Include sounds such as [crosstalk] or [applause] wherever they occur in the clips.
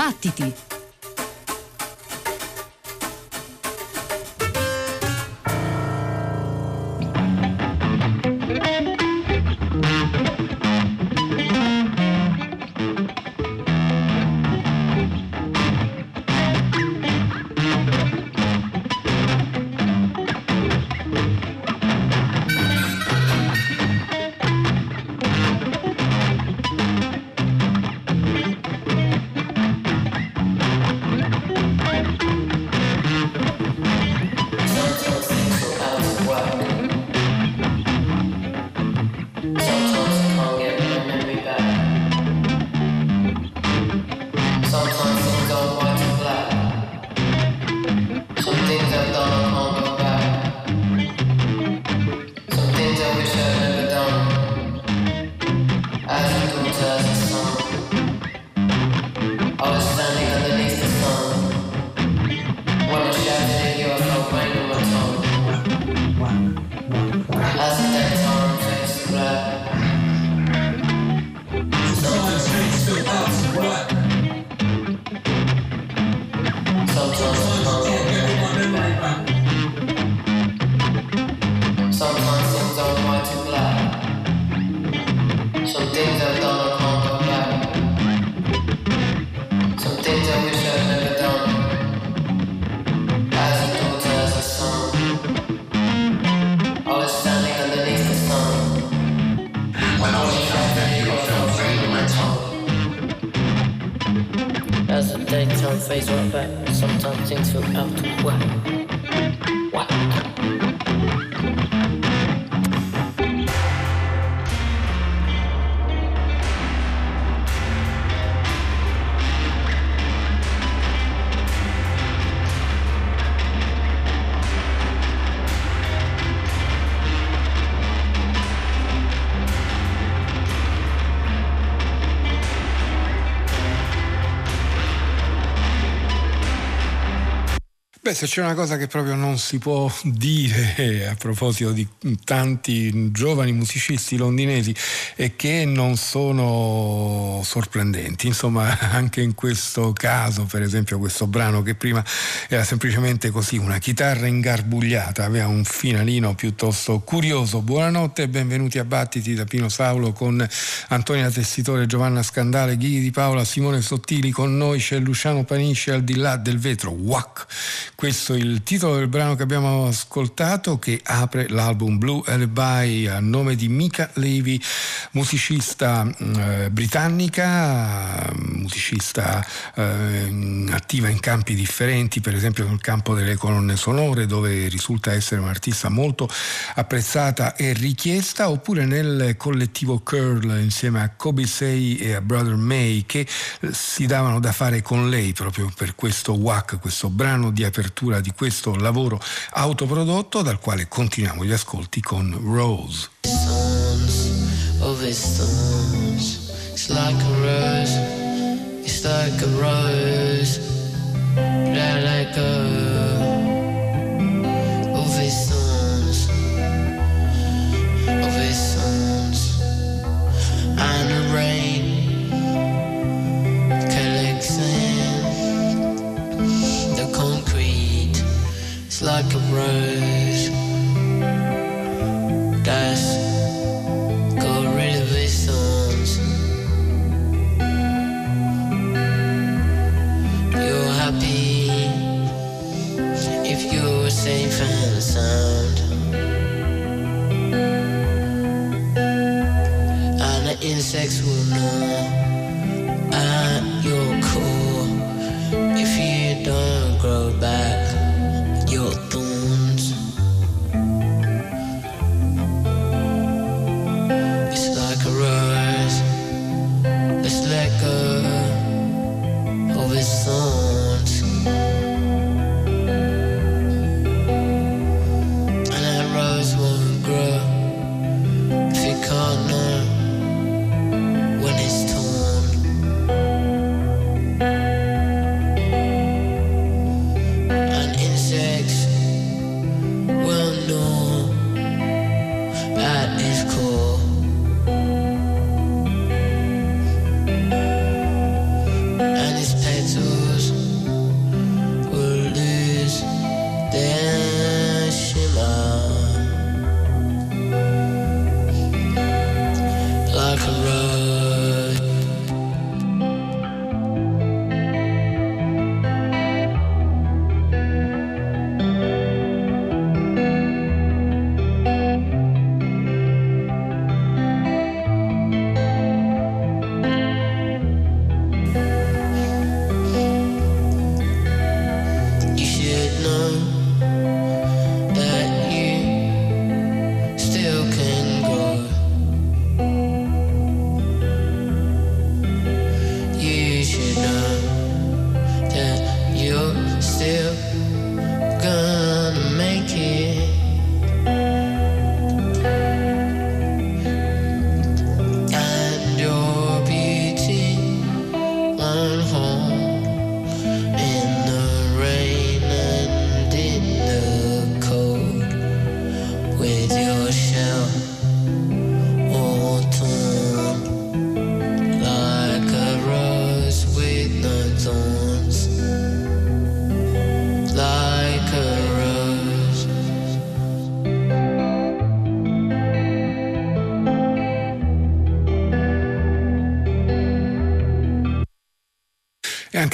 Battiti! Beh, se c'è una cosa che proprio non si può [laughs] dire a proposito di tanti giovani musicisti londinesi è che non sono sorprendenti. Insomma, [laughs] anche in questo caso, per esempio, questo brano che prima era semplicemente così, una chitarra ingarbugliata, aveva un finalino piuttosto curioso. Buonanotte e benvenuti a Battiti da Pino Saulo con Antonia Tessitore, Giovanna Scandale, Ghini di Paola, Simone Sottili, con noi c'è Luciano Panisci al di là del vetro. Wack! Questo è il titolo del brano che abbiamo ascoltato che apre l'album Blue Alibi a nome di Mika Levy, musicista mm, eh, britannica, musicista eh, attiva in campi differenti, per esempio nel campo delle colonne sonore dove risulta essere un'artista molto apprezzata e richiesta, oppure nel collettivo Curl insieme a Kobe Say e a Brother May che eh, si davano da fare con lei proprio per questo WAC, questo brano di apertura apertura di questo lavoro autoprodotto dal quale continuiamo gli ascolti con Rose. Like a rose, like a rose. That's got rid of its thorns. You're happy if you're safe and sound. And the insects will know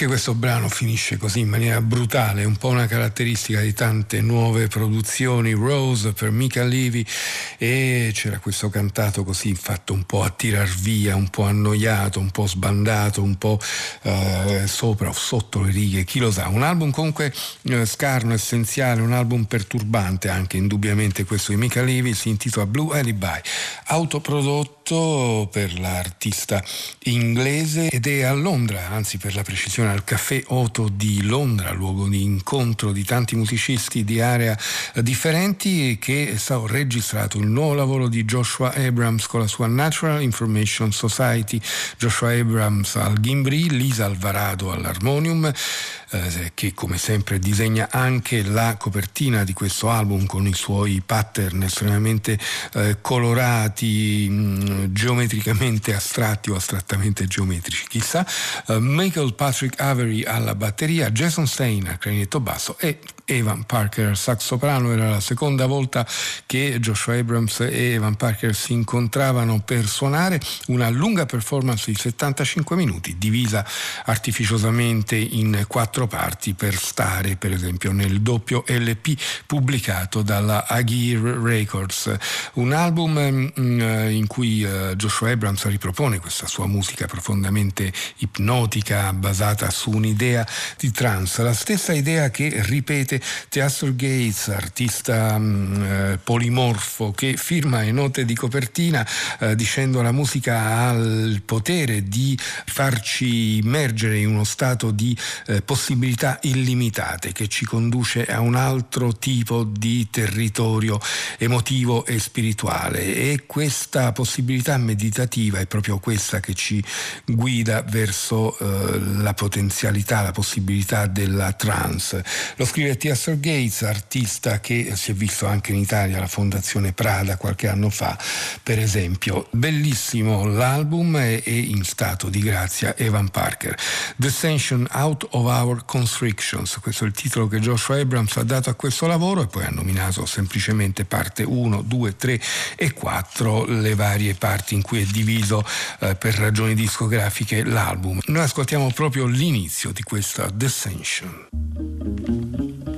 anche questo brano finisce così in maniera brutale, un po' una caratteristica di tante nuove produzioni, Rose per Mika Levy e c'era questo cantato così fatto un po' a tirar via, un po' annoiato, un po' sbandato, un po' eh, sopra o sotto le righe, chi lo sa. Un album comunque eh, scarno, essenziale, un album perturbante anche indubbiamente questo di Mika Levy, si intitola Blue Alibi, autoprodotto per l'artista inglese ed è a Londra, anzi per la precisione al Caffè Oto di Londra, luogo di incontro di tanti musicisti di area differenti che è stato registrato il nuovo lavoro di Joshua Abrams con la sua Natural Information Society, Joshua Abrams al Gimbri, Lisa Alvarado all'armonium, eh, che come sempre disegna anche la copertina di questo album con i suoi pattern estremamente eh, colorati, mh, mm, geometricamente astratti o astrattamente geometrici, chissà. Eh, Michael Patrick Avery alla batteria, Jason Stein al clarinetto basso e Evan Parker sax soprano. Era la seconda volta che Joshua Abrams e Evan Parker si incontravano per suonare una lunga performance di 75 minuti, divisa artificiosamente in quattro parti per stare per esempio nel doppio LP pubblicato dalla Agir Records, un album mm, in cui eh, Joshua Abrams ripropone questa sua musica profondamente ipnotica basata su un'idea di trance, la stessa idea che ripete anche Teatro Gates, artista mh, mm, eh, polimorfo che firma le note di copertina eh, dicendo la musica ha il potere di farci immergere in uno stato di eh, possibilità illimitate che ci conduce a un altro tipo di territorio emotivo e spirituale e questa possibilità meditativa è proprio questa che ci guida verso eh, la potenzialità, la possibilità della trance. Lo scrive T.S. Gates, artista che si è visto anche in Italia alla Fondazione Prada qualche anno fa, per esempio. Bellissimo l'album e in stato di grazia Evan Parker. Descension Out of Our Constrictions, questo è il titolo che Joshua Abrams ha dato a questo lavoro e poi ha nominato semplicemente parte 1, 2, 3 e 4, le varie parti in cui è diviso eh, per ragioni discografiche l'album. Noi ascoltiamo proprio l'inizio di questa Descension.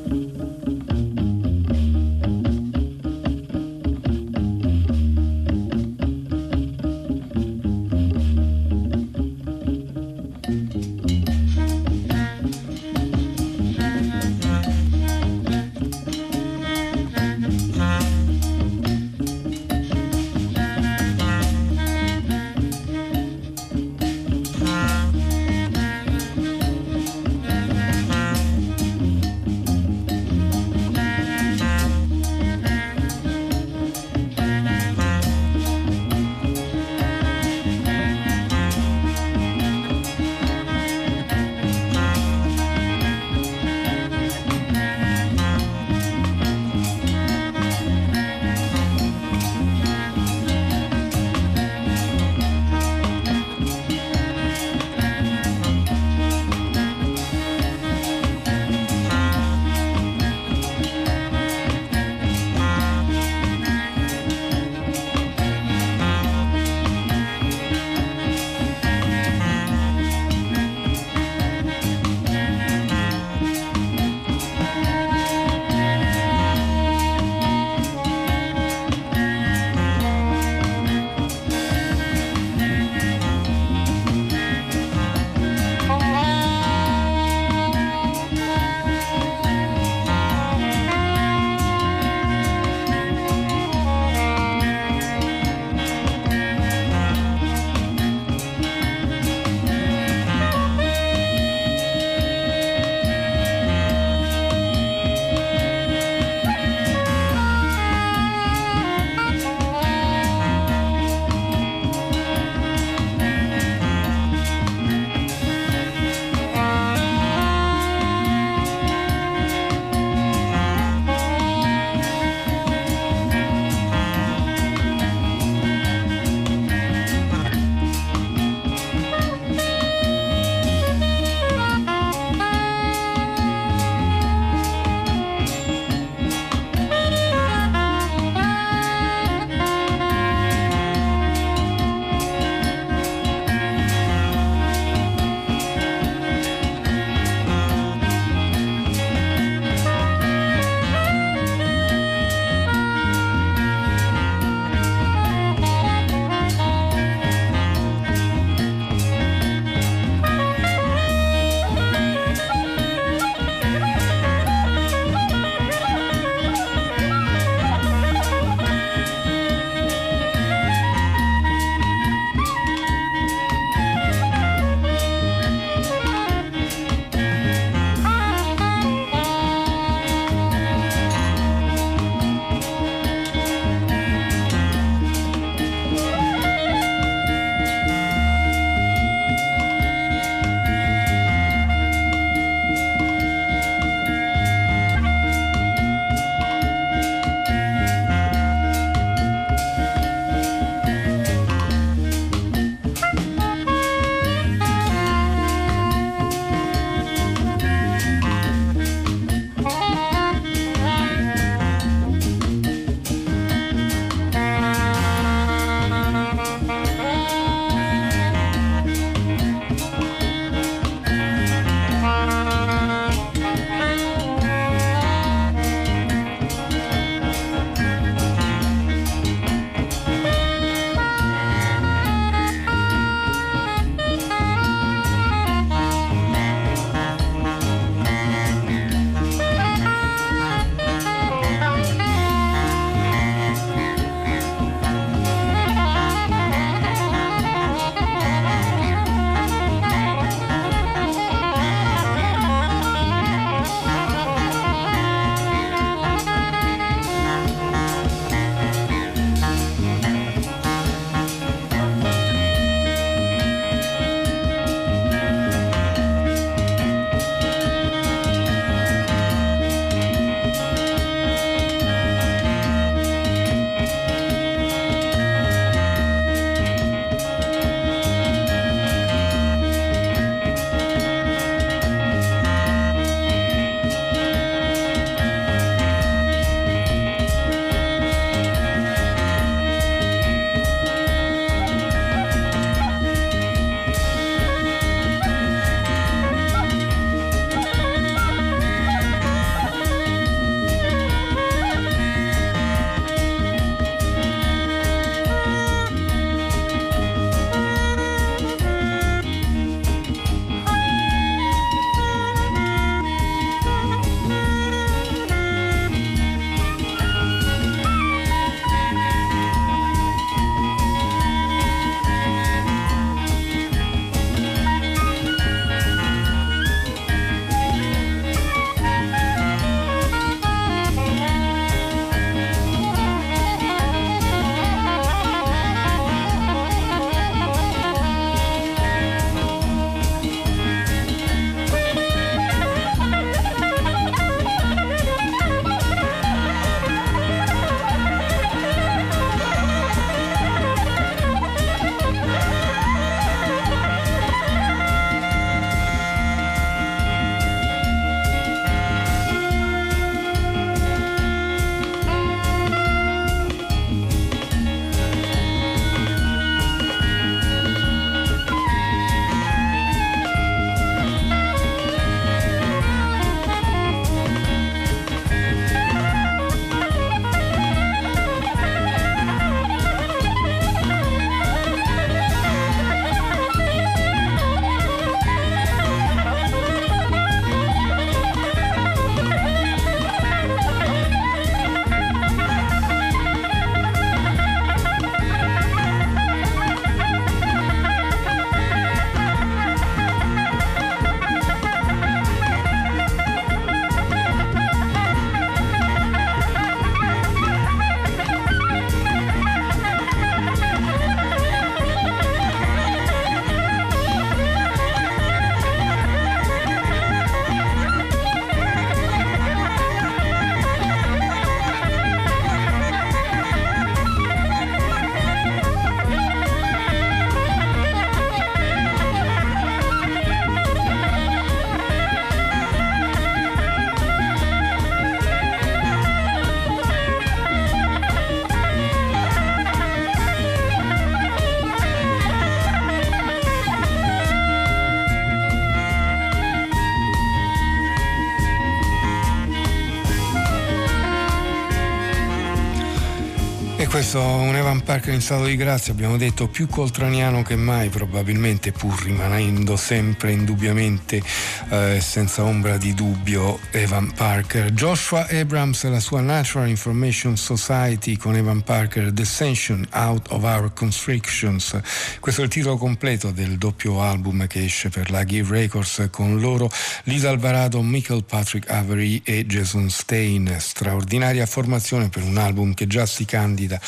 Questo un Evan Parker in stato di grazia, abbiamo detto più coltraniano che mai probabilmente, pur rimanendo sempre indubbiamente eh, senza ombra di dubbio Evan Parker. Joshua Abrams e la sua Natural Information Society con Evan Parker, Descension Out of Our Constrictions. Questo è il titolo completo del doppio album che esce per la Give Records con loro Lisa Alvarado, Michael Patrick Avery e Jason Stein. Straordinaria formazione per un album che già si candida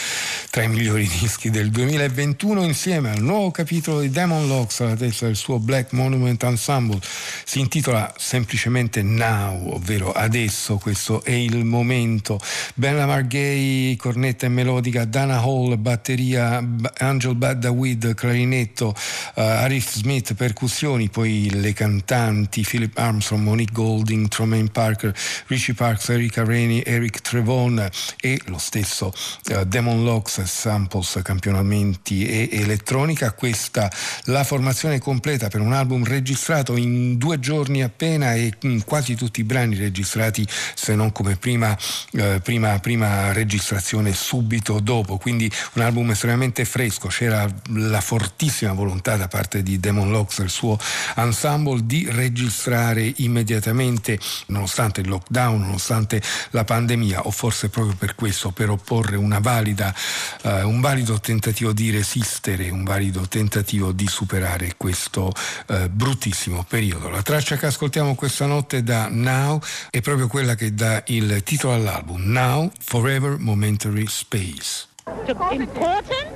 tra i migliori [laughs] dischi del 2021 insieme al nuovo capitolo di Demon Locks alla testa del suo Black Monument Ensemble. Si intitola semplicemente Now, ovvero adesso, questo è il momento. Ben Lamar cornetta e melodica, Dana Hall, batteria, Angel Badawid, clarinetto, uh, Arif Smith, percussioni, poi le cantanti, Philip Armstrong, Monique Golding, Tremaine Parker, Richie Parks, Erika Rainey, Eric Trevon e lo stesso uh, Demon Locks, samples, campionamenti e elettronica. Questa la formazione completa per un album registrato in due giorni appena e quasi tutti i brani registrati se non come prima, eh, prima, prima registrazione subito dopo. Quindi un album estremamente fresco. C'era la fortissima volontà da parte di Demon Locks e il suo ensemble di registrare immediatamente, nonostante il lockdown, nonostante la pandemia, o forse proprio per questo, per opporre una valida, uh, un valido tentativo di resistere, un valido tentativo di superare questo uh, bruttissimo periodo. La traccia che ascoltiamo questa notte da Now è proprio quella che dà il titolo all'album, Now Forever Momentary Space. Important?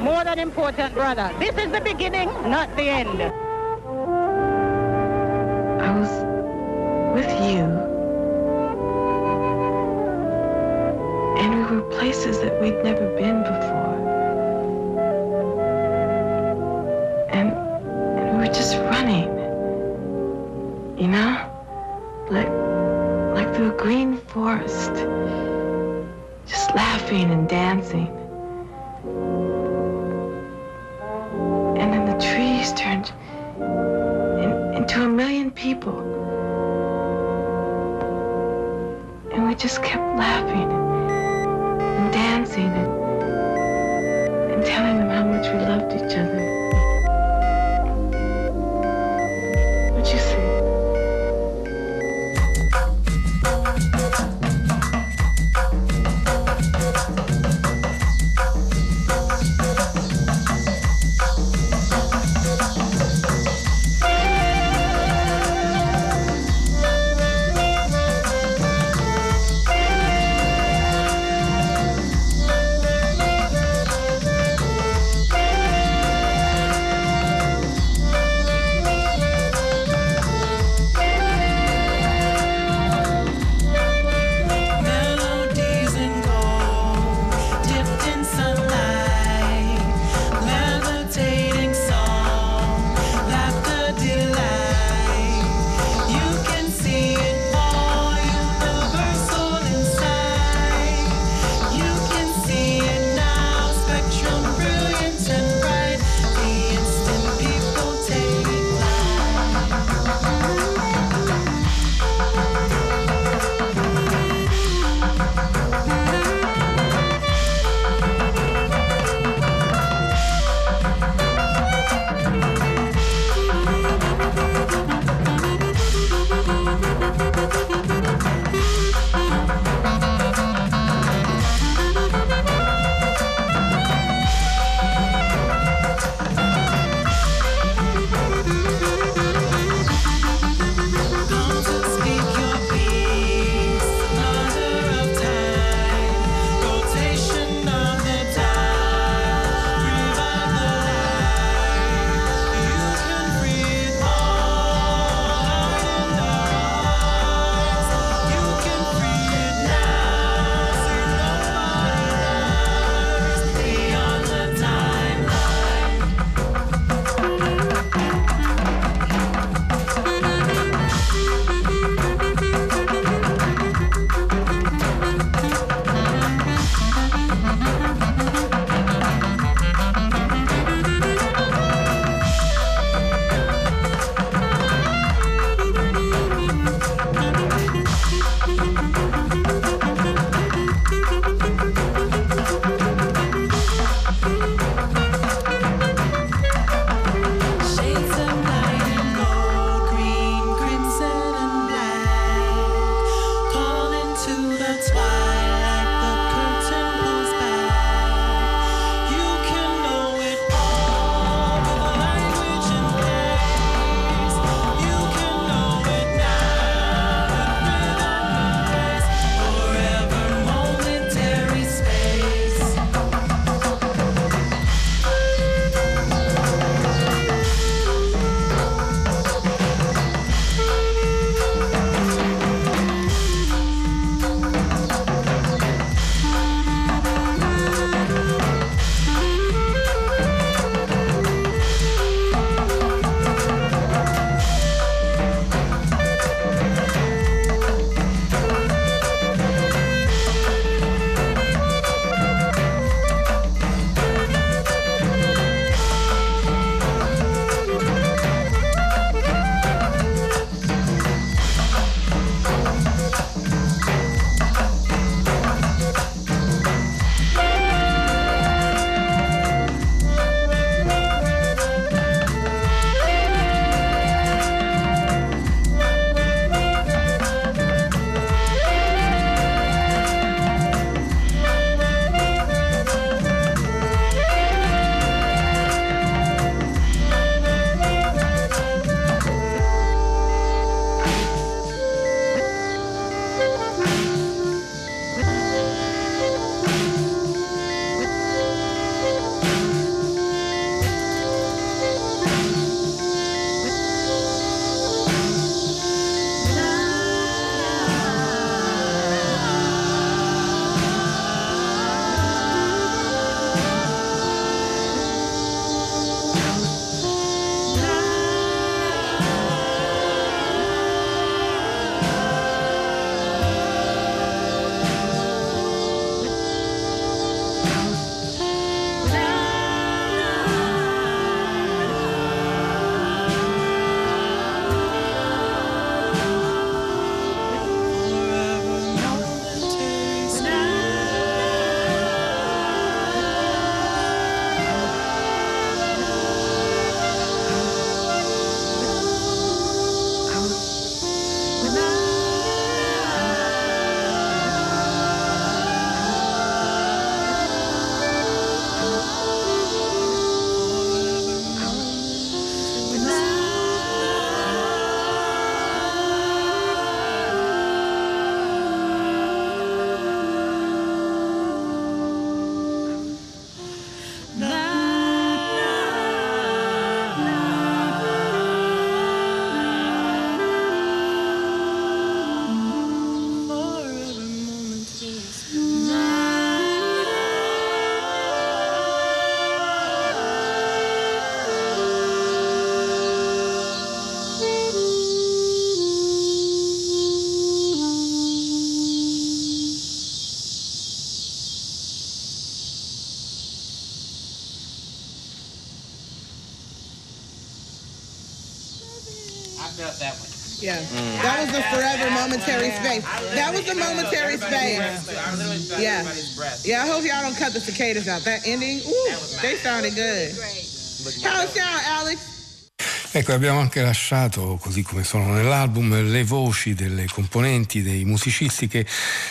More than important, brother. This is the beginning, not the end. I was with you. And we were places that we'd never been before. And, and we were just running. You know? Like like through a green forest. Just laughing and dancing. And then the trees turned in, into a million people. And we just kept laughing and dancing and, and telling them how much we loved each other. Felt that one. Yeah. Mm. That was the forever momentary space. That was the momentary space. Yeah. Yeah, I hope y'all don't cut the cicadas out. That ending, ooh, they sounded good. How it sound, Alex? Ecco, abbiamo anche lasciato, così come sono nell'album, le voci delle componenti, dei musicisti che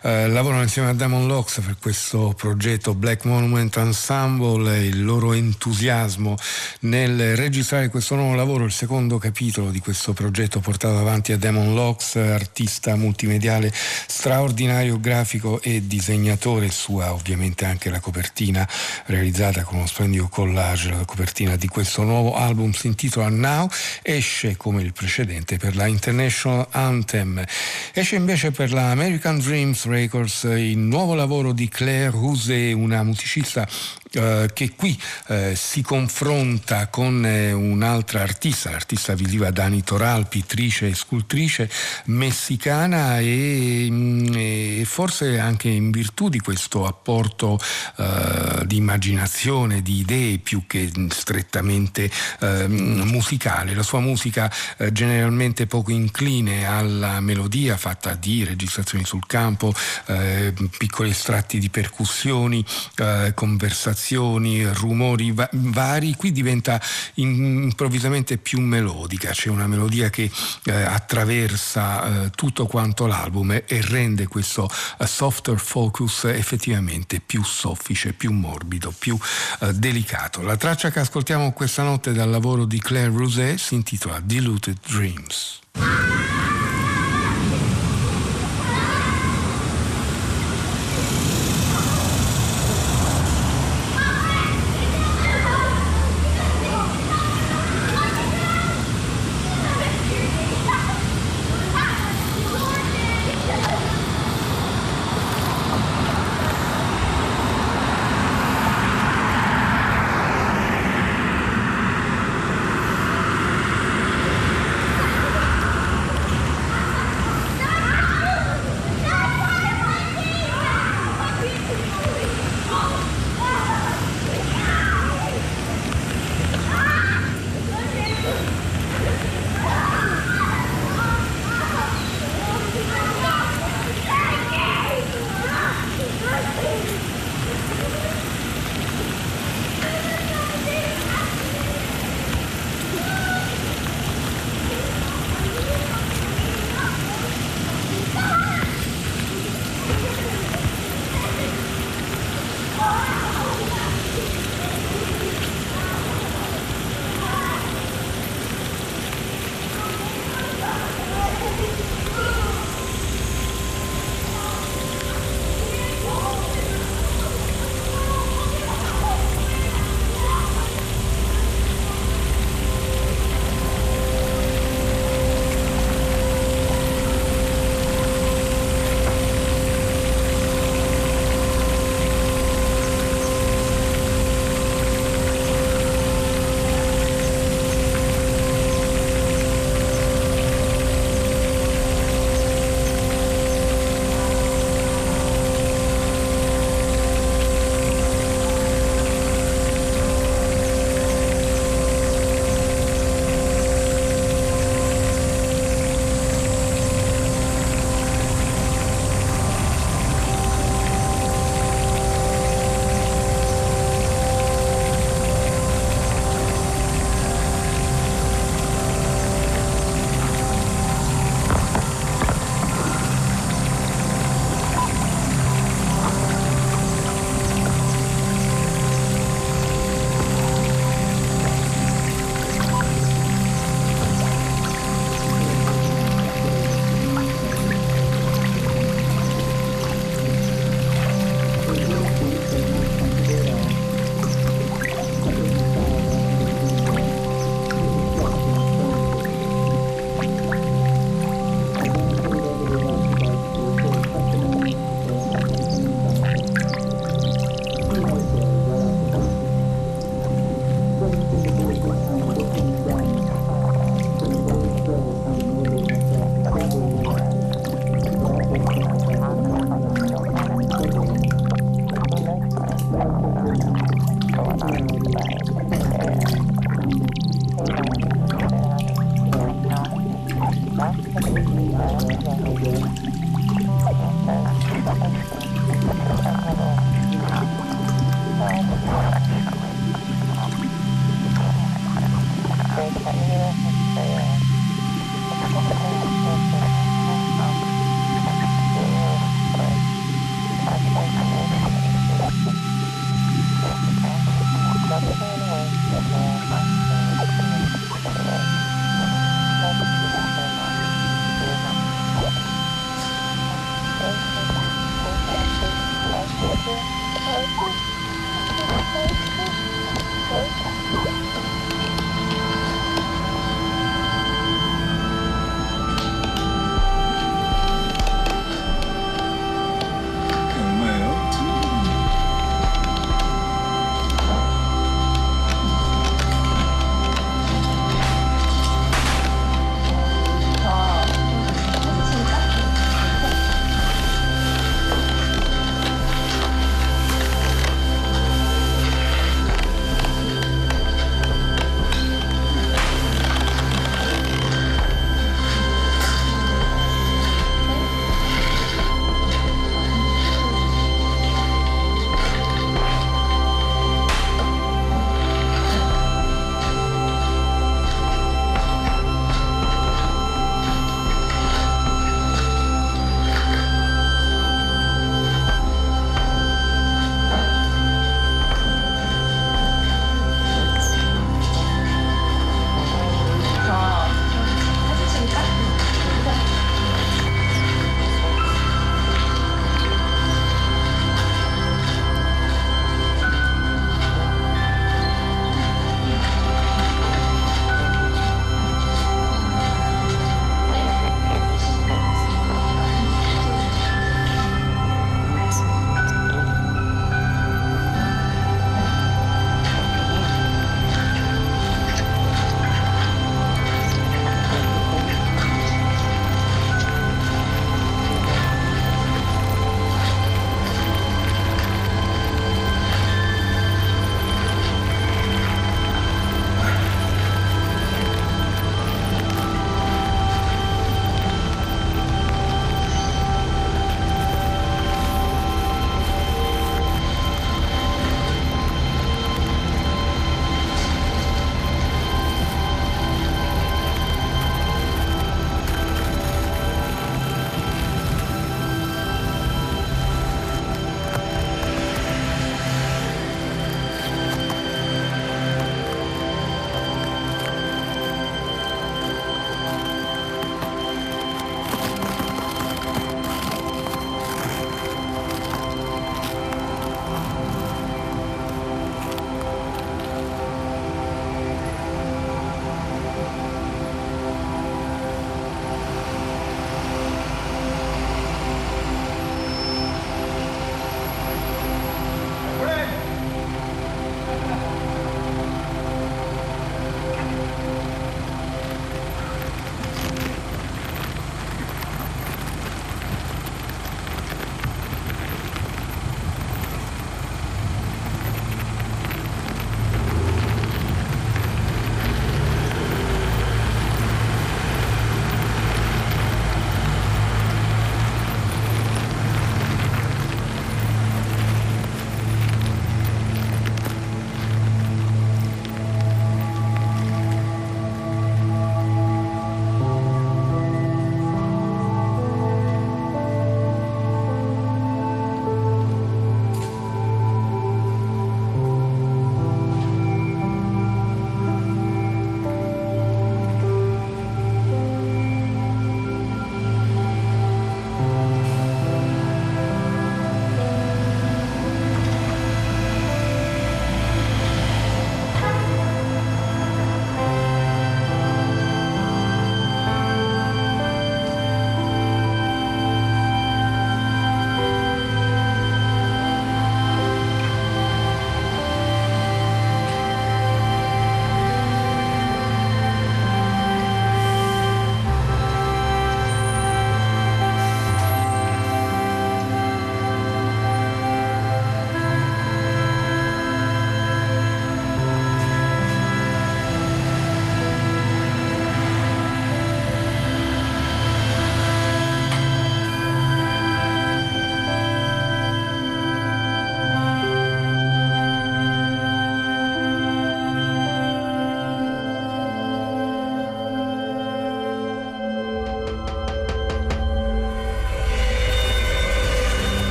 eh, lavorano insieme a Damon Locks per questo progetto Black Monument Ensemble e il loro entusiasmo nel registrare questo nuovo lavoro, il secondo capitolo di questo progetto portato avanti a Damon Locks, artista multimediale straordinario, grafico e disegnatore, sua ovviamente anche la copertina realizzata con uno splendido collage, la copertina di questo nuovo album si intitola Now esce come il precedente per la International Anthem. Esce invece per la American Dreams Records il nuovo lavoro di Claire Housset, una musicista eh, che qui eh, si confronta con eh, un'altra artista, l'artista visiva Dani Toral, pittrice e scultrice messicana e, mm, e, forse anche in virtù di questo apporto eh, di immaginazione, di idee più che strettamente musicale. La sua musica generalmente poco incline alla melodia fatta di registrazioni sul campo, piccoli estratti di percussioni, conversazioni vibrazioni, rumori va- vari, qui diventa improvvisamente più melodica, c'è una melodia che eh, attraversa eh, tutto quanto l'album e, e rende questo uh, softer focus effettivamente più soffice, più morbido, più uh, delicato. La traccia che ascoltiamo questa notte dal lavoro di Claire Roset si intitola Diluted Dreams. people.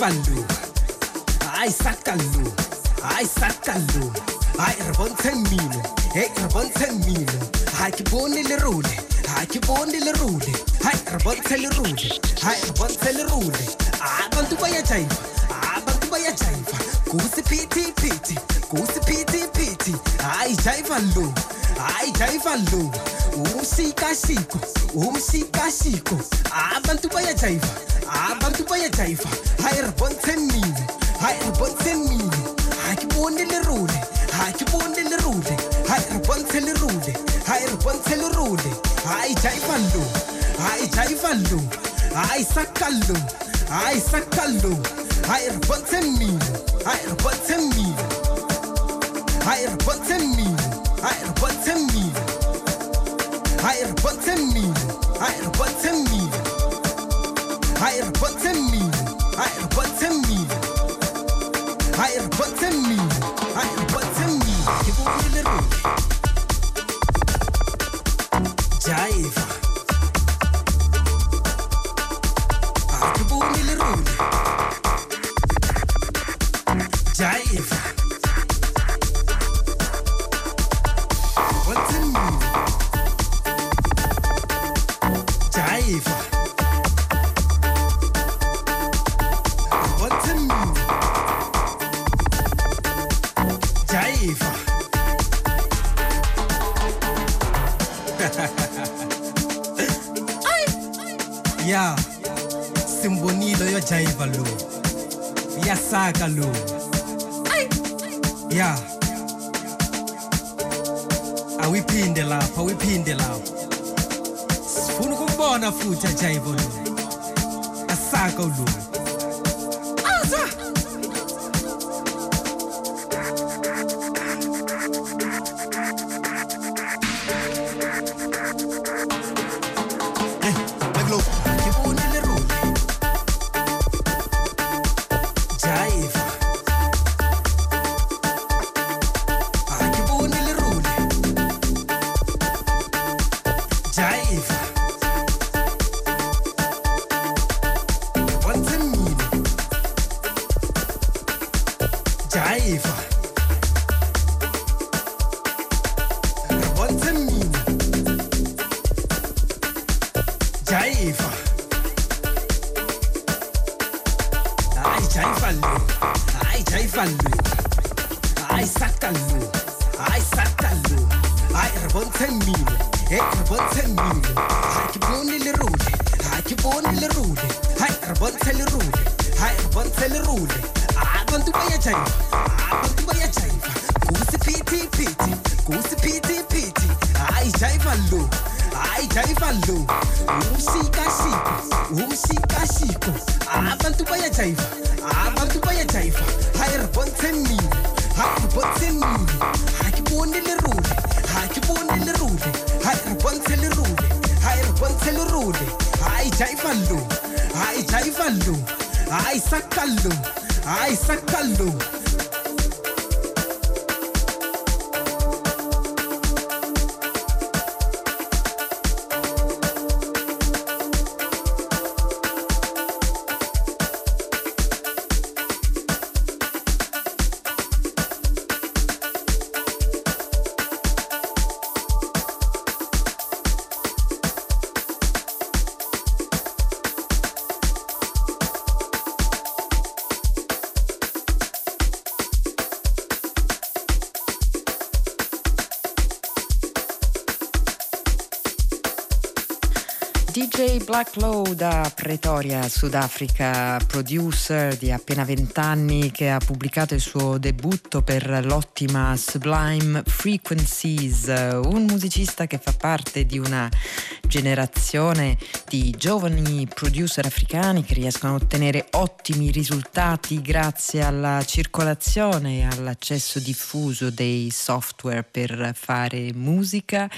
fandu. Hayi sakalo hayi sakalo hayi re bontsheng mmino e re bontsheng mmino ga ke le role ga ke bone le role hayi re bontshe le role hayi re bontshe le role abantu ba ya jaiva abantu ba ya jaiva kusiphithiphithi kusiphithiphithi hayi jaiva lo hayi jaiva lo umshikashiko umshikashiko abantu bayajayiva abantu bayajayiva ha e re bontsheng mmino ha e re bontsheng mmino ha ke bone le role ha ke bone le role ha e re bontshe le role ha e re bontshe le role ha e jaiva lo ha e jaiva lo ha e saka lo ha e saka lo ha e re bontshe mmino ha e re bontshe mmino ha re bontshe mmino ha re bontshe mmino ha re bontshe mmino ha re bontshe mmino bontshe mmino e re bontshe mmino ha ke boni le role ha ke boni le role. Ha re bontshe le role ha re bontshe le role. Ah, abantu bayajiva abantu ah, bayajiva kusi piti piti, kusi pithi pithi hayi jiva lo hayi jiva lo umshika shika umshika shiko. Abantu ah, bayajiva abantu bayajiva hayi re bontshe mmino ha re bontshe mmino ha ke boni le role ha ke bone le ruri. Ha re bontshe le ruri. Re bontshe le ruri. E jaifa lo e e e Black Low da Pretoria, Sudafrica, producer di appena 20 anni che ha pubblicato il suo debutto per l'ottima Sublime Frequencies, un musicista che fa parte di una generazione di giovani producer africani che riescono a ottenere ottimi risultati grazie alla circolazione e all'accesso diffuso dei software per fare musica.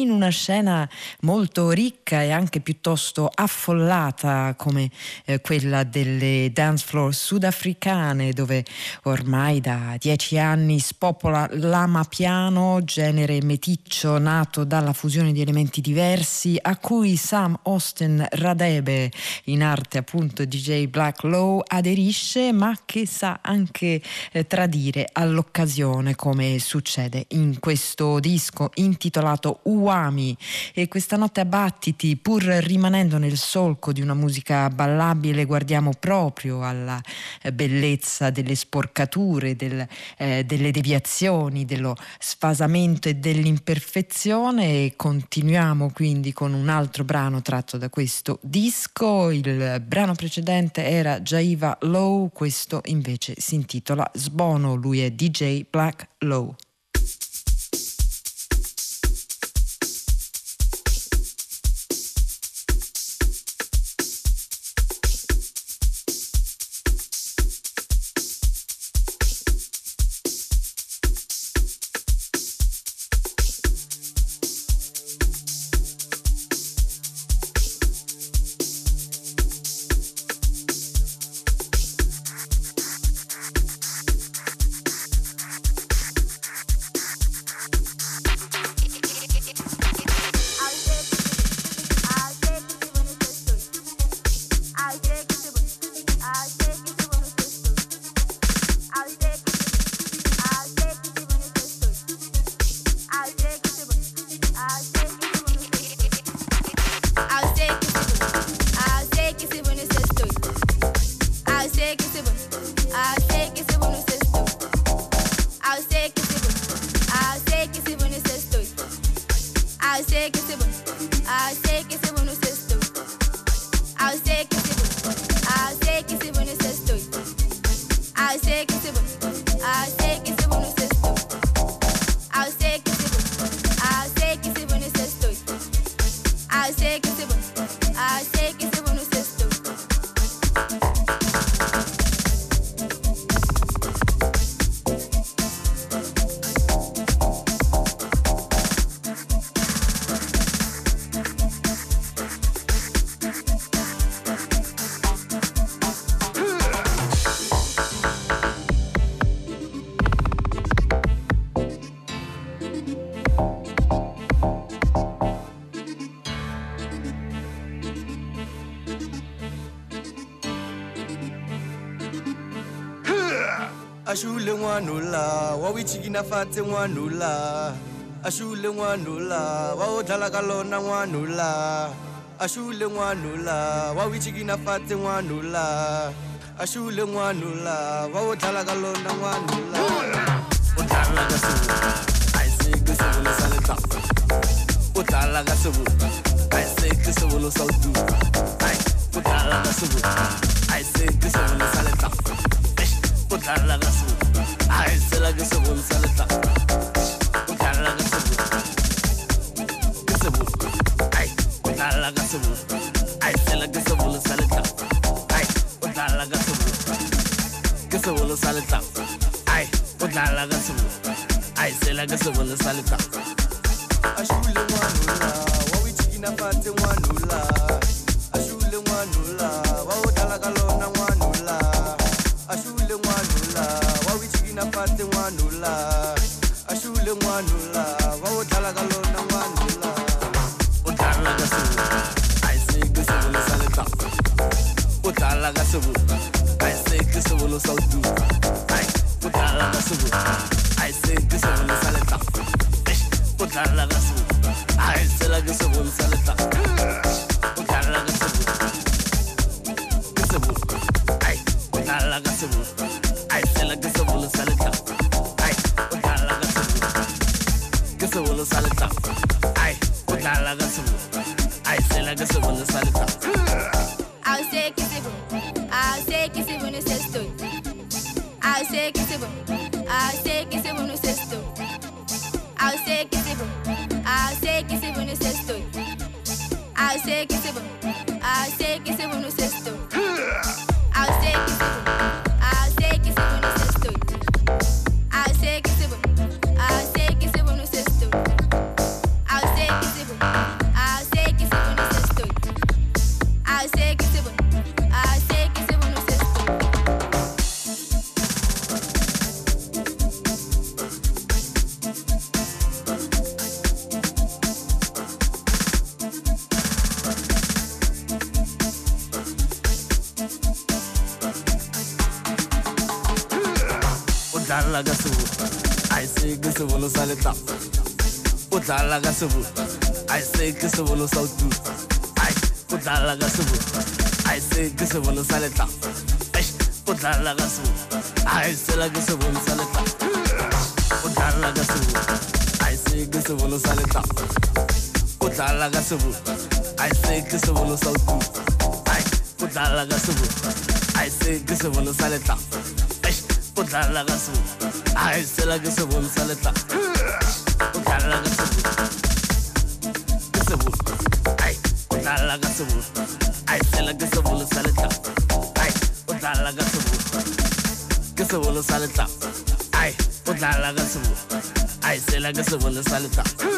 In una scena molto ricca e anche piuttosto affollata come eh, quella delle dance floor sudafricane dove ormai da dieci anni spopola l'ama piano, genere meticcio nato dalla fusione di elementi diversi a cui Sam Austin Radebe in arte appunto DJ Black Low aderisce ma che sa anche eh, tradire all'occasione come succede in questo disco intitolato Uami e questa notte a battiti pur rimanendo nel solco di una musica ballabile guardiamo proprio alla eh, bellezza delle sporcature, del, eh, delle deviazioni, dello sfasamento e dell'imperfezione e continuiamo quindi con un altro brano tratto da questo disco. Il brano precedente era Jaiva Low, questo invece si intitola Sbono, lui è DJ Black Low. Ashule wanula, wa wichigina fate wanula. Ashule wanula, wa odala kalona wanula. Ashule wanula, wa wichigina fate wanula. Ashule wanula, wa odala kalona wanula. Odala. setapa o dlala ka sebopa a se ke sebolo sa o tupa ai o dlala ka sebopa a se ke sebolo sa letlapa ai o dlala ka sebopa a sela ke sebolo sa letlapa o dlala ka sebopa a se ke sebolo sa letlapa o dlala ka sebopa a se ke sebolo sa o tupa ai o dlala ka sebopa a se ke sebolo sa letlapa ai o dlala ka sebopa a sela ke sebolo sa letlapa Gasabula salita, ay, udala gasabula, ay, sela gasabula salita, ay, udala gasabula, ay, sela gasabula salita.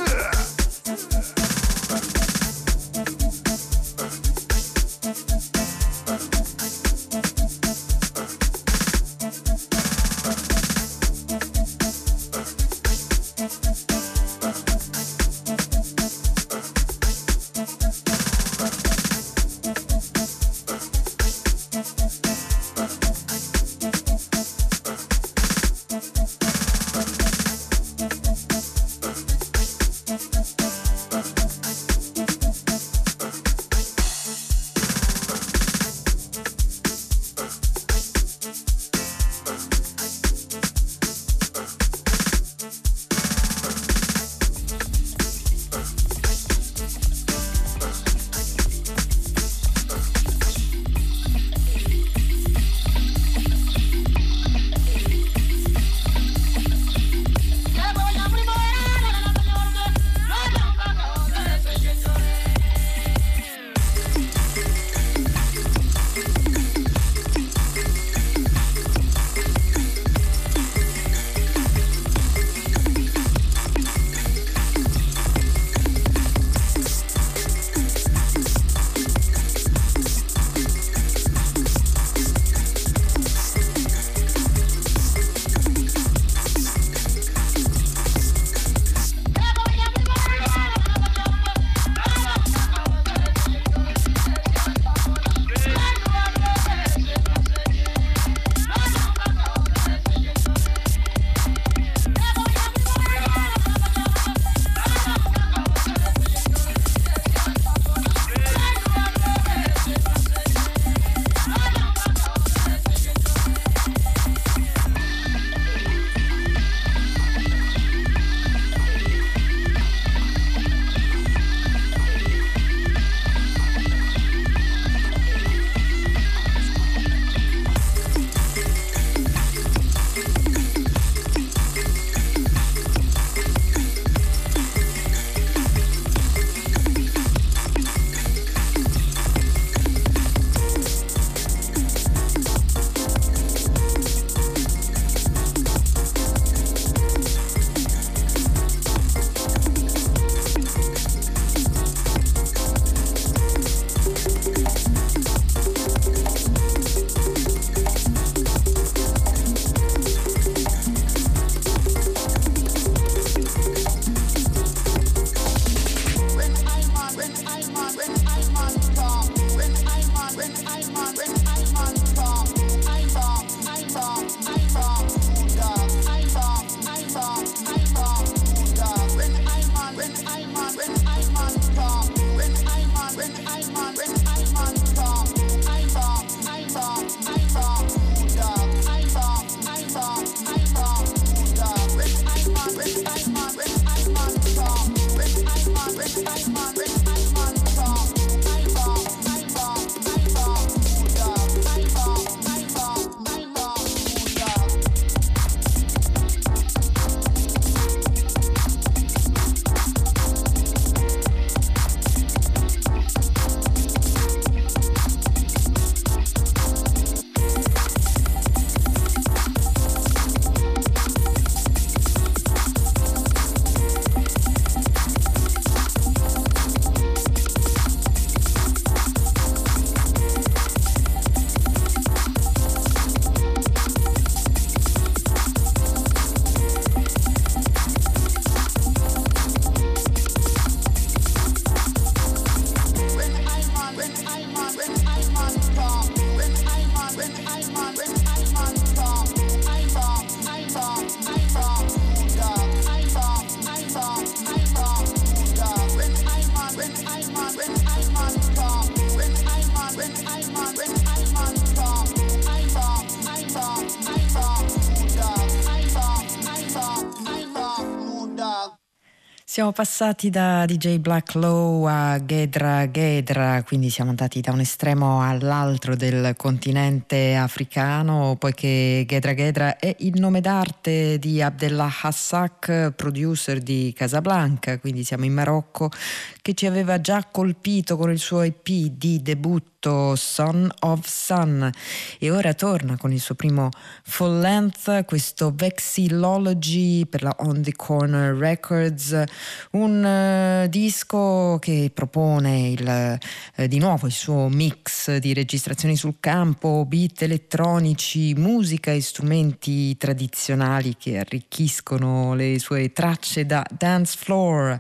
Siamo passati da DJ Black Low a Ghedra Ghedra, quindi siamo andati da un estremo all'altro del continente africano, poiché Ghedra Ghedra è il nome d'arte di Abdellah Hassak, producer di Casablanca, quindi siamo in Marocco, che ci aveva già colpito con il suo EP di debutto prodotto Son of Sun. E ora torna con il suo primo full length, questo Vexillology per la On the Corner Records, un uh, disco che propone il, uh, di nuovo il suo mix di registrazioni sul campo, beat elettronici, musica e strumenti tradizionali che arricchiscono le sue tracce da dance floor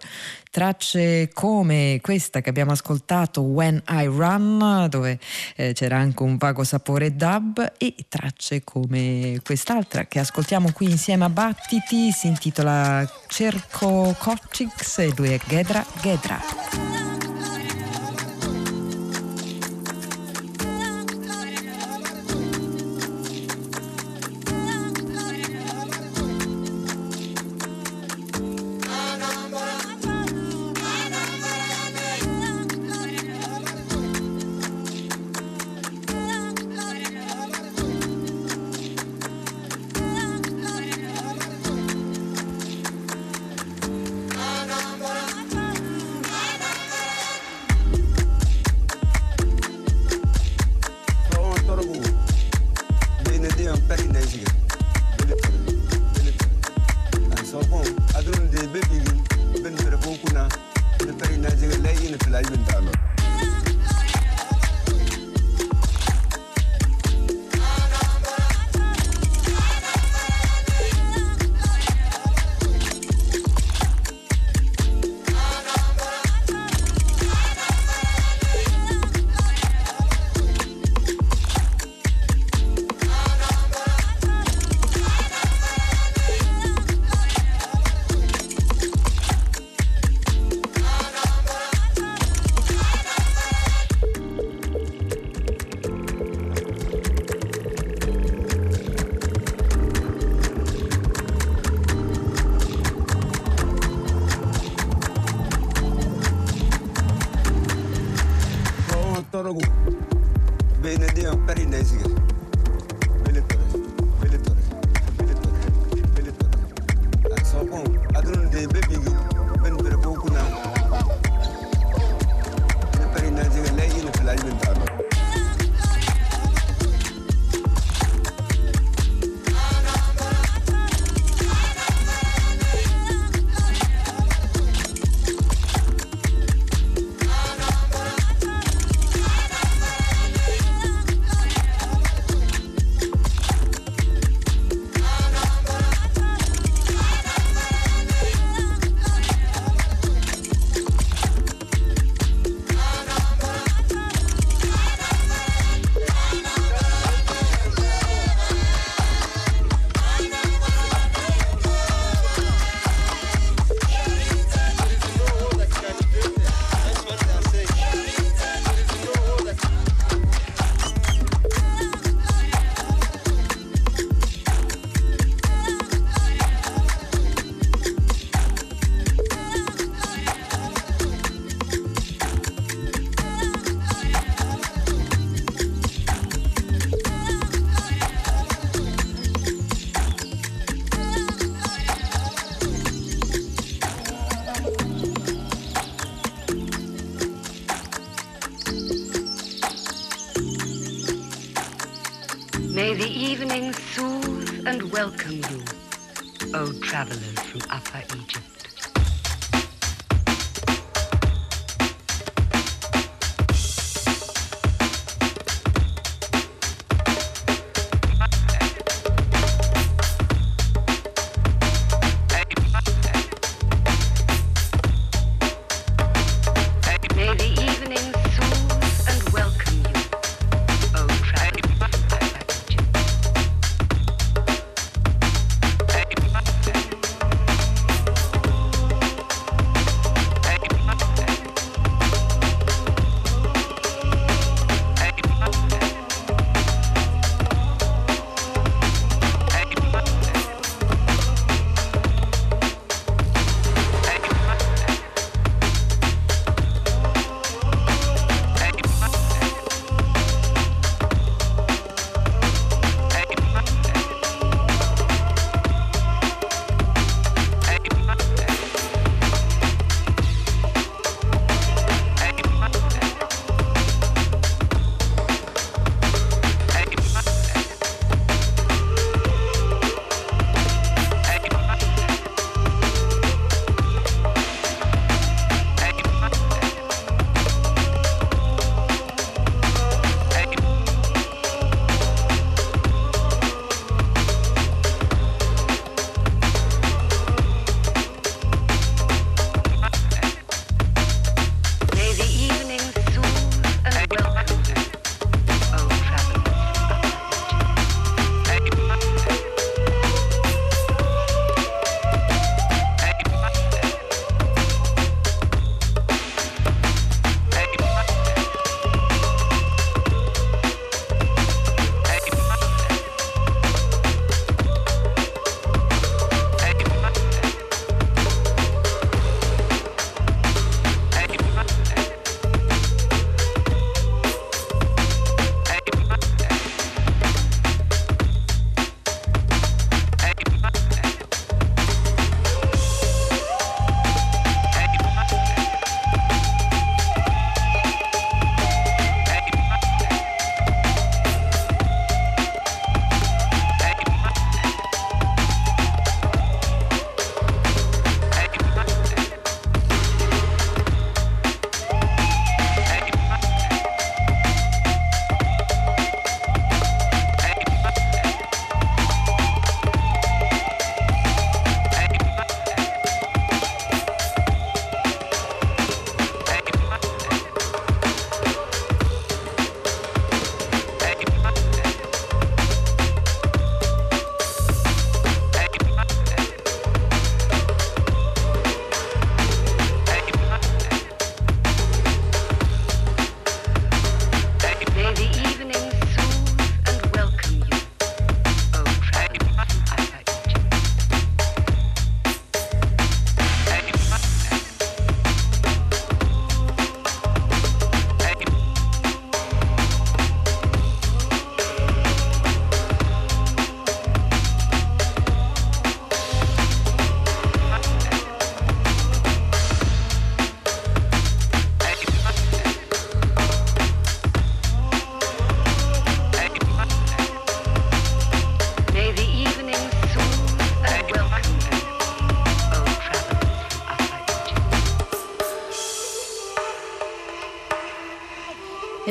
tracce come questa che abbiamo ascoltato, When I Run, dove eh, c'era anche un vago sapore dub, e tracce come quest'altra che ascoltiamo qui insieme a Battiti, si intitola Cerco Coccix e lui è Ghedra Ghedra.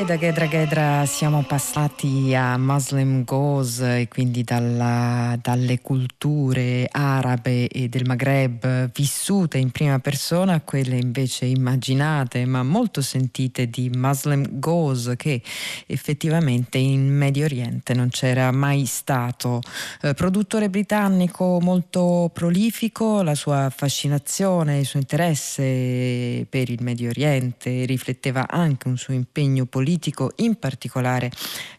Da Ghedra Ghedra siamo passati a Muslim Goes e quindi dalla, dalle culture arabe e del Maghreb vissute in prima persona a quelle invece immaginate ma molto sentite di Muslim Goes che effettivamente in Medio Oriente non c'era mai stato. Eh, produttore britannico molto prolifico, la sua fascinazione, il suo interesse per il Medio Oriente rifletteva anche un suo impegno politico, in particolare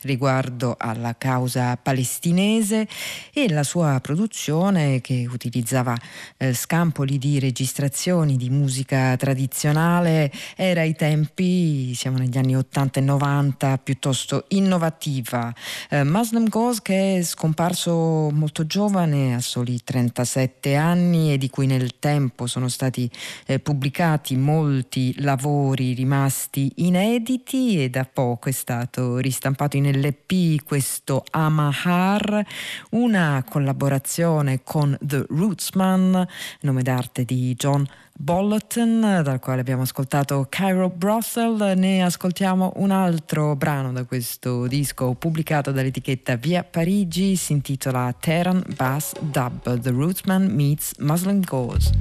riguardo alla causa palestinese e la sua produzione che utilizzava eh, scampoli di registrazioni di musica tradizionale era ai tempi, siamo negli anni 80 e 90, piuttosto innovativa. Eh, Muslim Ghost che è scomparso molto giovane, a soli 37 anni e di cui nel tempo sono stati eh, pubblicati molti lavori rimasti inediti e da poco è stato ristampato in LP questo Amahar, una collaborazione con The Rootsman, nome d'arte di John Bolton, dal quale abbiamo ascoltato Cairo Brothel, ne ascoltiamo un altro brano da questo disco pubblicato dall'etichetta Via Parigi, si intitola Tehran Bass Dub, The Rootsman Meets Muslim Goes.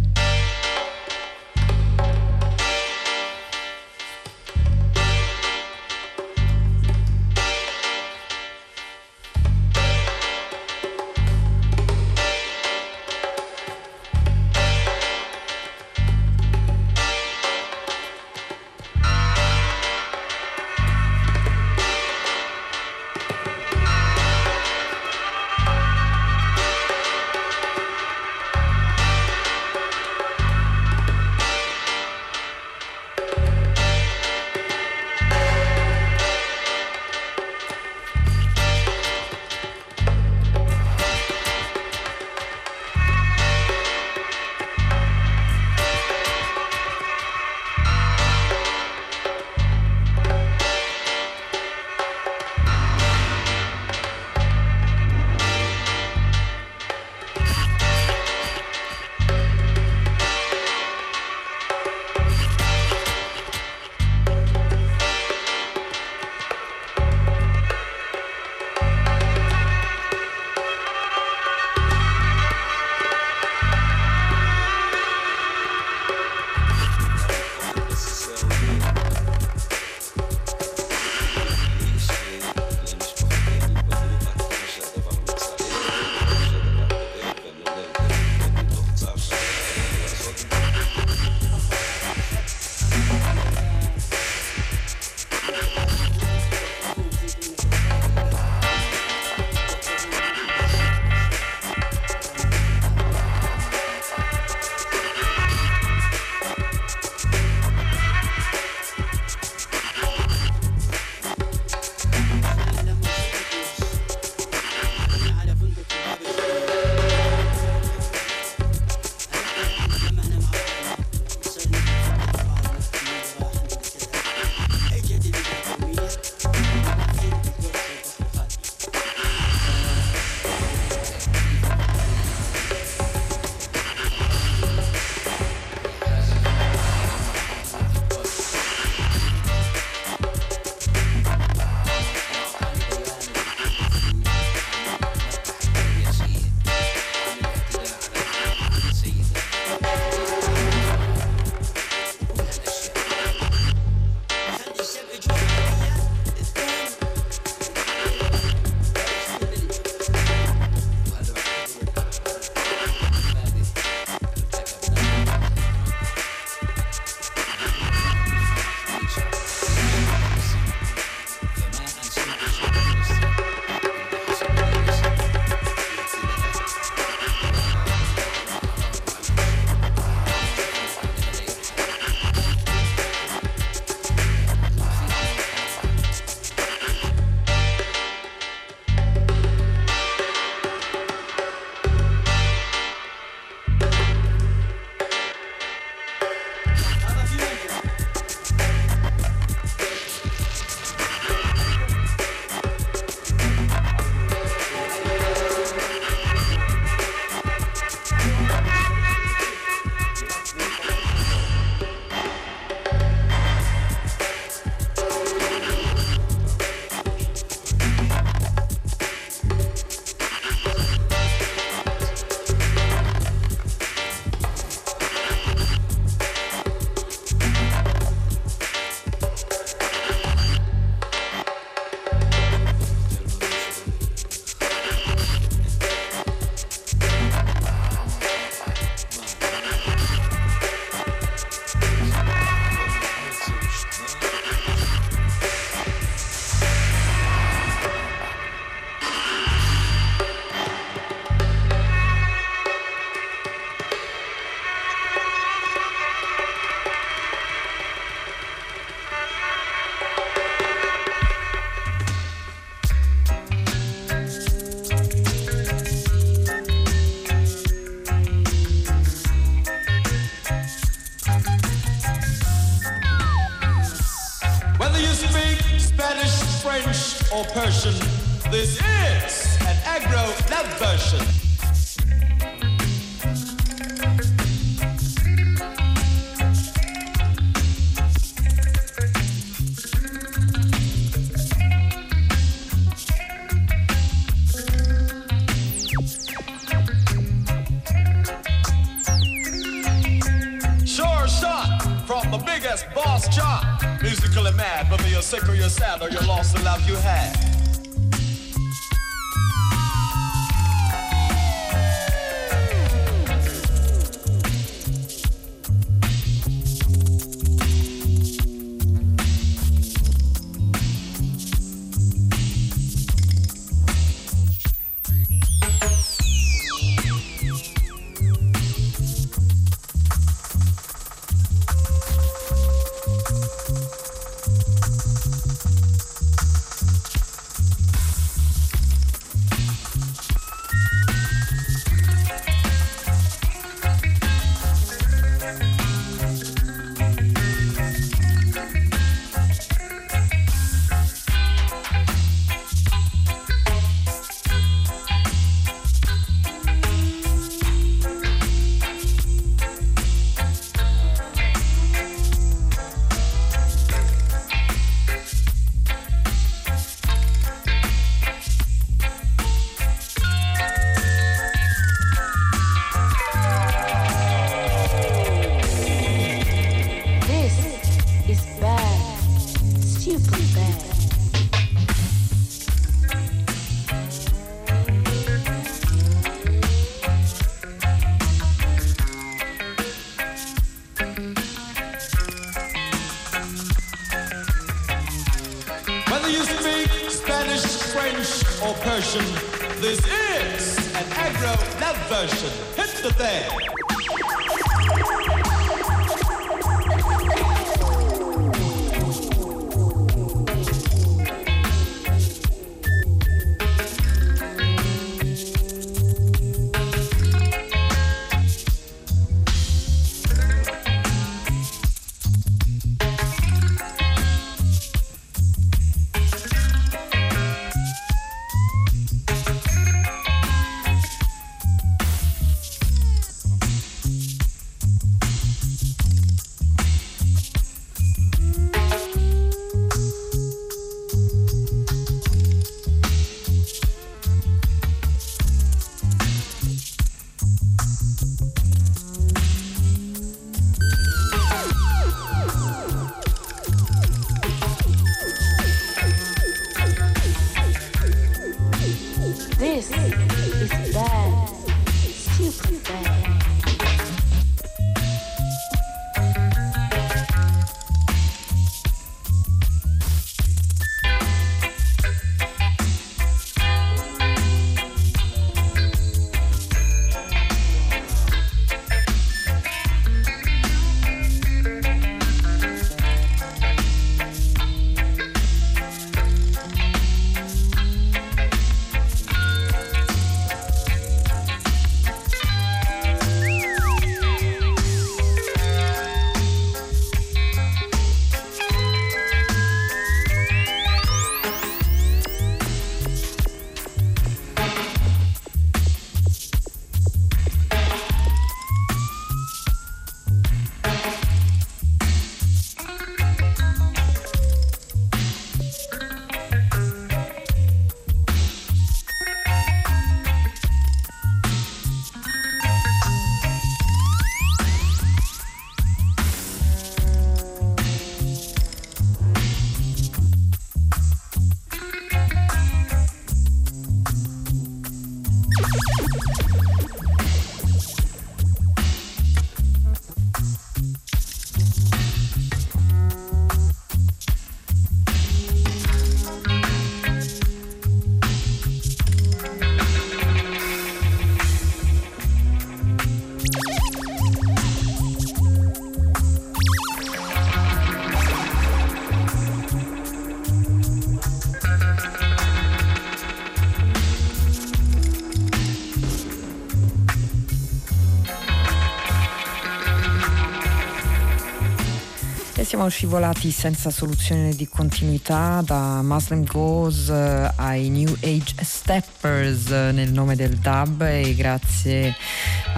Siamo scivolati senza soluzione di continuità da Muslim Goes eh, ai New Age Steppers eh, nel nome del dub e grazie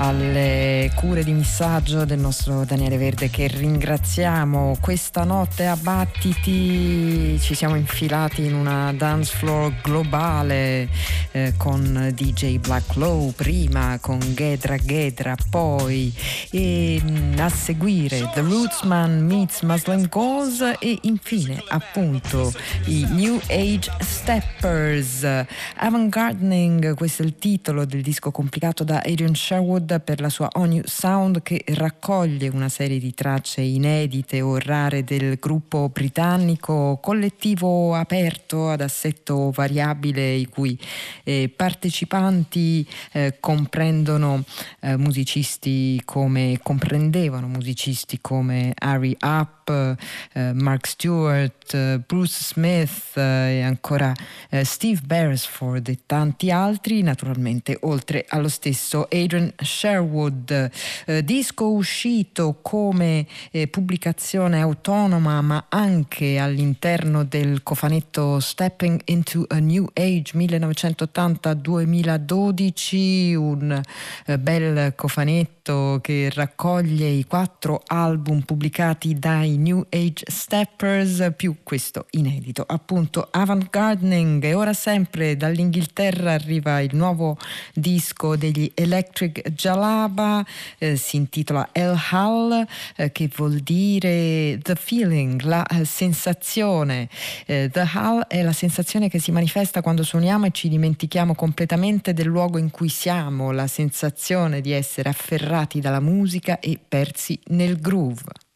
alle cure di missaggio del nostro Daniele Verde che ringraziamo. Questa notte a Battiti ci siamo infilati in una dance floor globale eh, con DJ Black Low prima, con Ghedra Ghedra poi e mm, a seguire The Rootsman meets Muslim Goals e infine appunto i New Age Steppers. Avant Gardening, questo è il titolo del disco complicato da Adrian Sherwood per la sua On Sound che raccoglie una serie di tracce inedite o rare del gruppo britannico collettivo aperto ad assetto variabile i cui eh, partecipanti eh, comprendono eh, musicisti come comprendevano musicisti come Harry Up, Mark Stewart, eh, Bruce Smith eh, e ancora eh, Steve Beresford e tanti altri, naturalmente oltre allo stesso Adrian Sherwood, eh, disco uscito come eh, pubblicazione autonoma ma anche all'interno del cofanetto Stepping into a New Age 1980-2012, un bel cofanetto che raccoglie i quattro album pubblicati dai New Age Steppers più questo inedito appunto Avant Gardening e ora sempre dall'Inghilterra arriva il nuovo disco degli Electric Jalaba eh, si intitola El Hal eh, che vuol dire the feeling la eh, sensazione. Eh, the Hal è la sensazione che si manifesta quando suoniamo e ci dimentichiamo completamente del luogo in cui siamo la sensazione di essere afferrati dalla musica e persi nel groove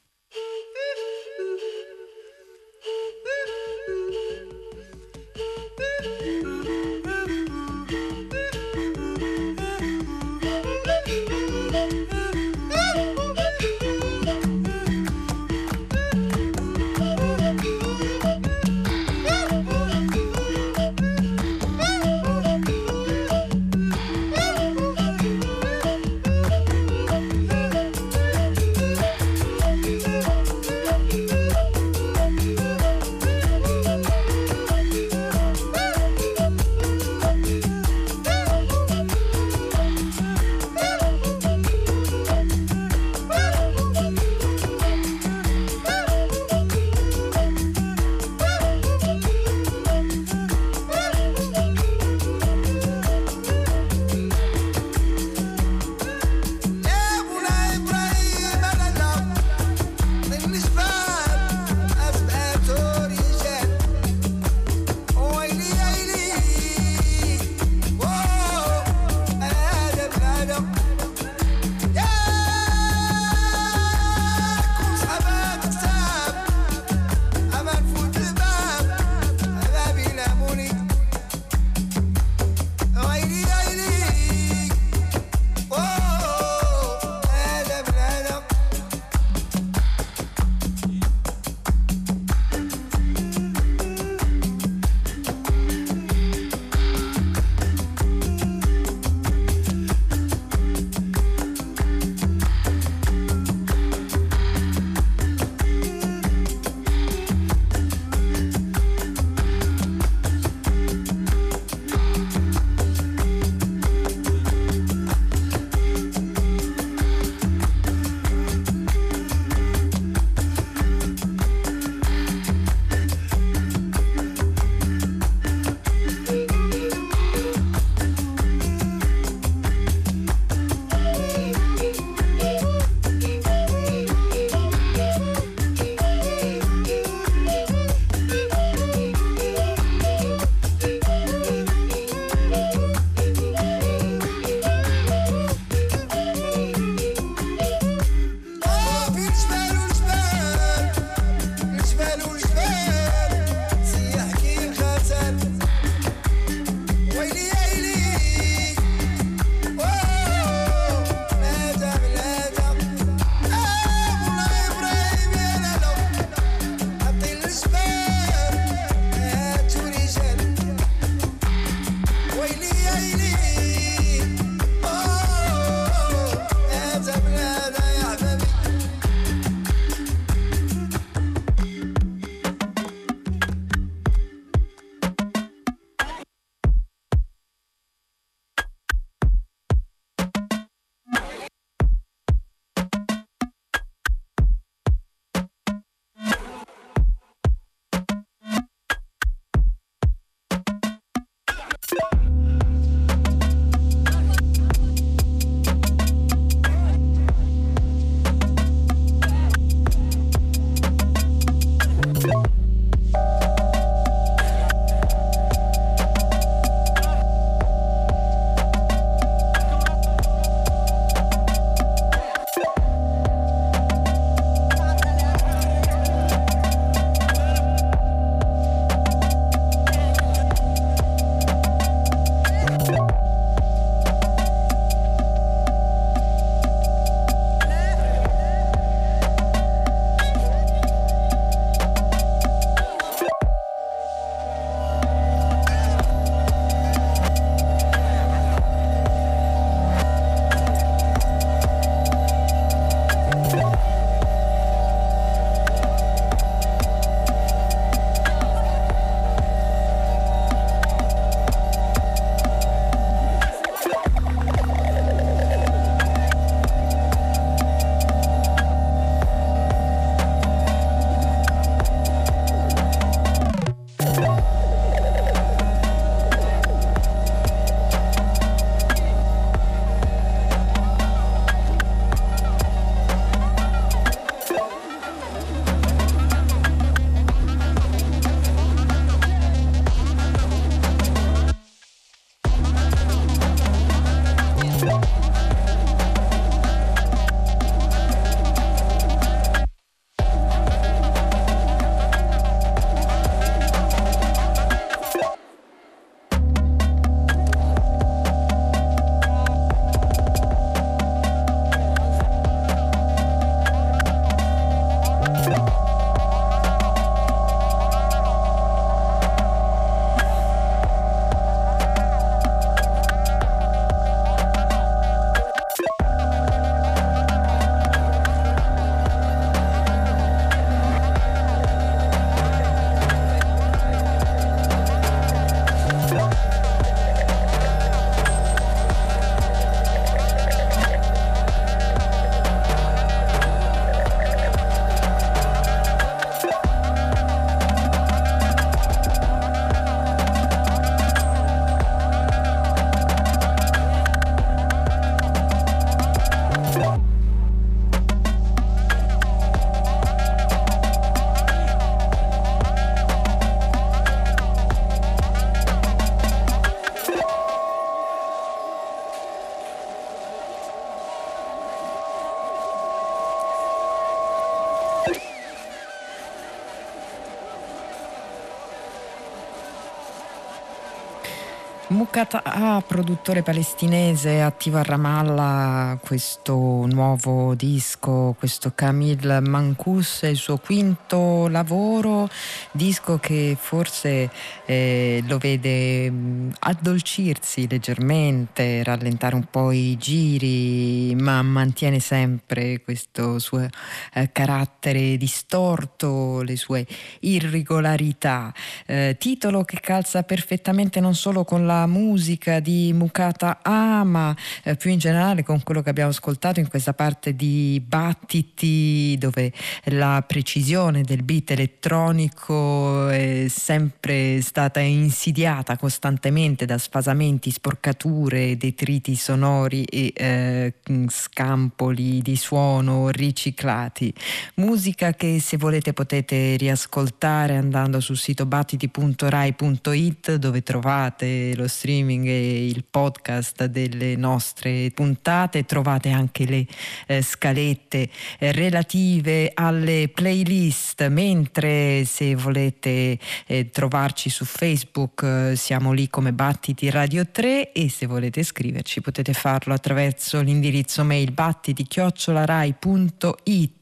Mukata, produttore palestinese attivo a Ramallah, questo nuovo disco, questo Camille Mancus, il suo quinto lavoro, disco che forse eh, lo vede mm, addolcirsi leggermente, rallentare un po' i giri, ma mantiene sempre questo suo eh, carattere distorto, le sue irregolarità. Eh, titolo che calza perfettamente non solo con la musica di Mukata A, ma eh, più in generale con quello che abbiamo ascoltato in questa parte di Battiti, dove la precisione del beat elettronico è sempre stata insidiata costantemente da sfasamenti, sporcature, detriti sonori e eh, scampoli di suono riciclati. Musica che se volete potete riascoltare andando sul sito battiti.rai.it dove trovate lo streaming e il podcast delle nostre puntate, trovate anche le eh, scalette eh, relative alle playlist, mentre se volete eh, trovarci su Facebook eh, siamo lì come Battiti Radio 3 e se volete scriverci potete farlo attraverso l'indirizzo mail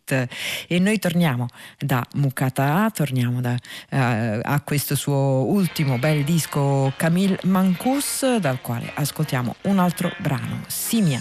battiti-rai.it e noi torniamo da Mukata torniamo da, uh, a questo suo ultimo bel disco Camille Mancus dal quale ascoltiamo un altro brano, Simia.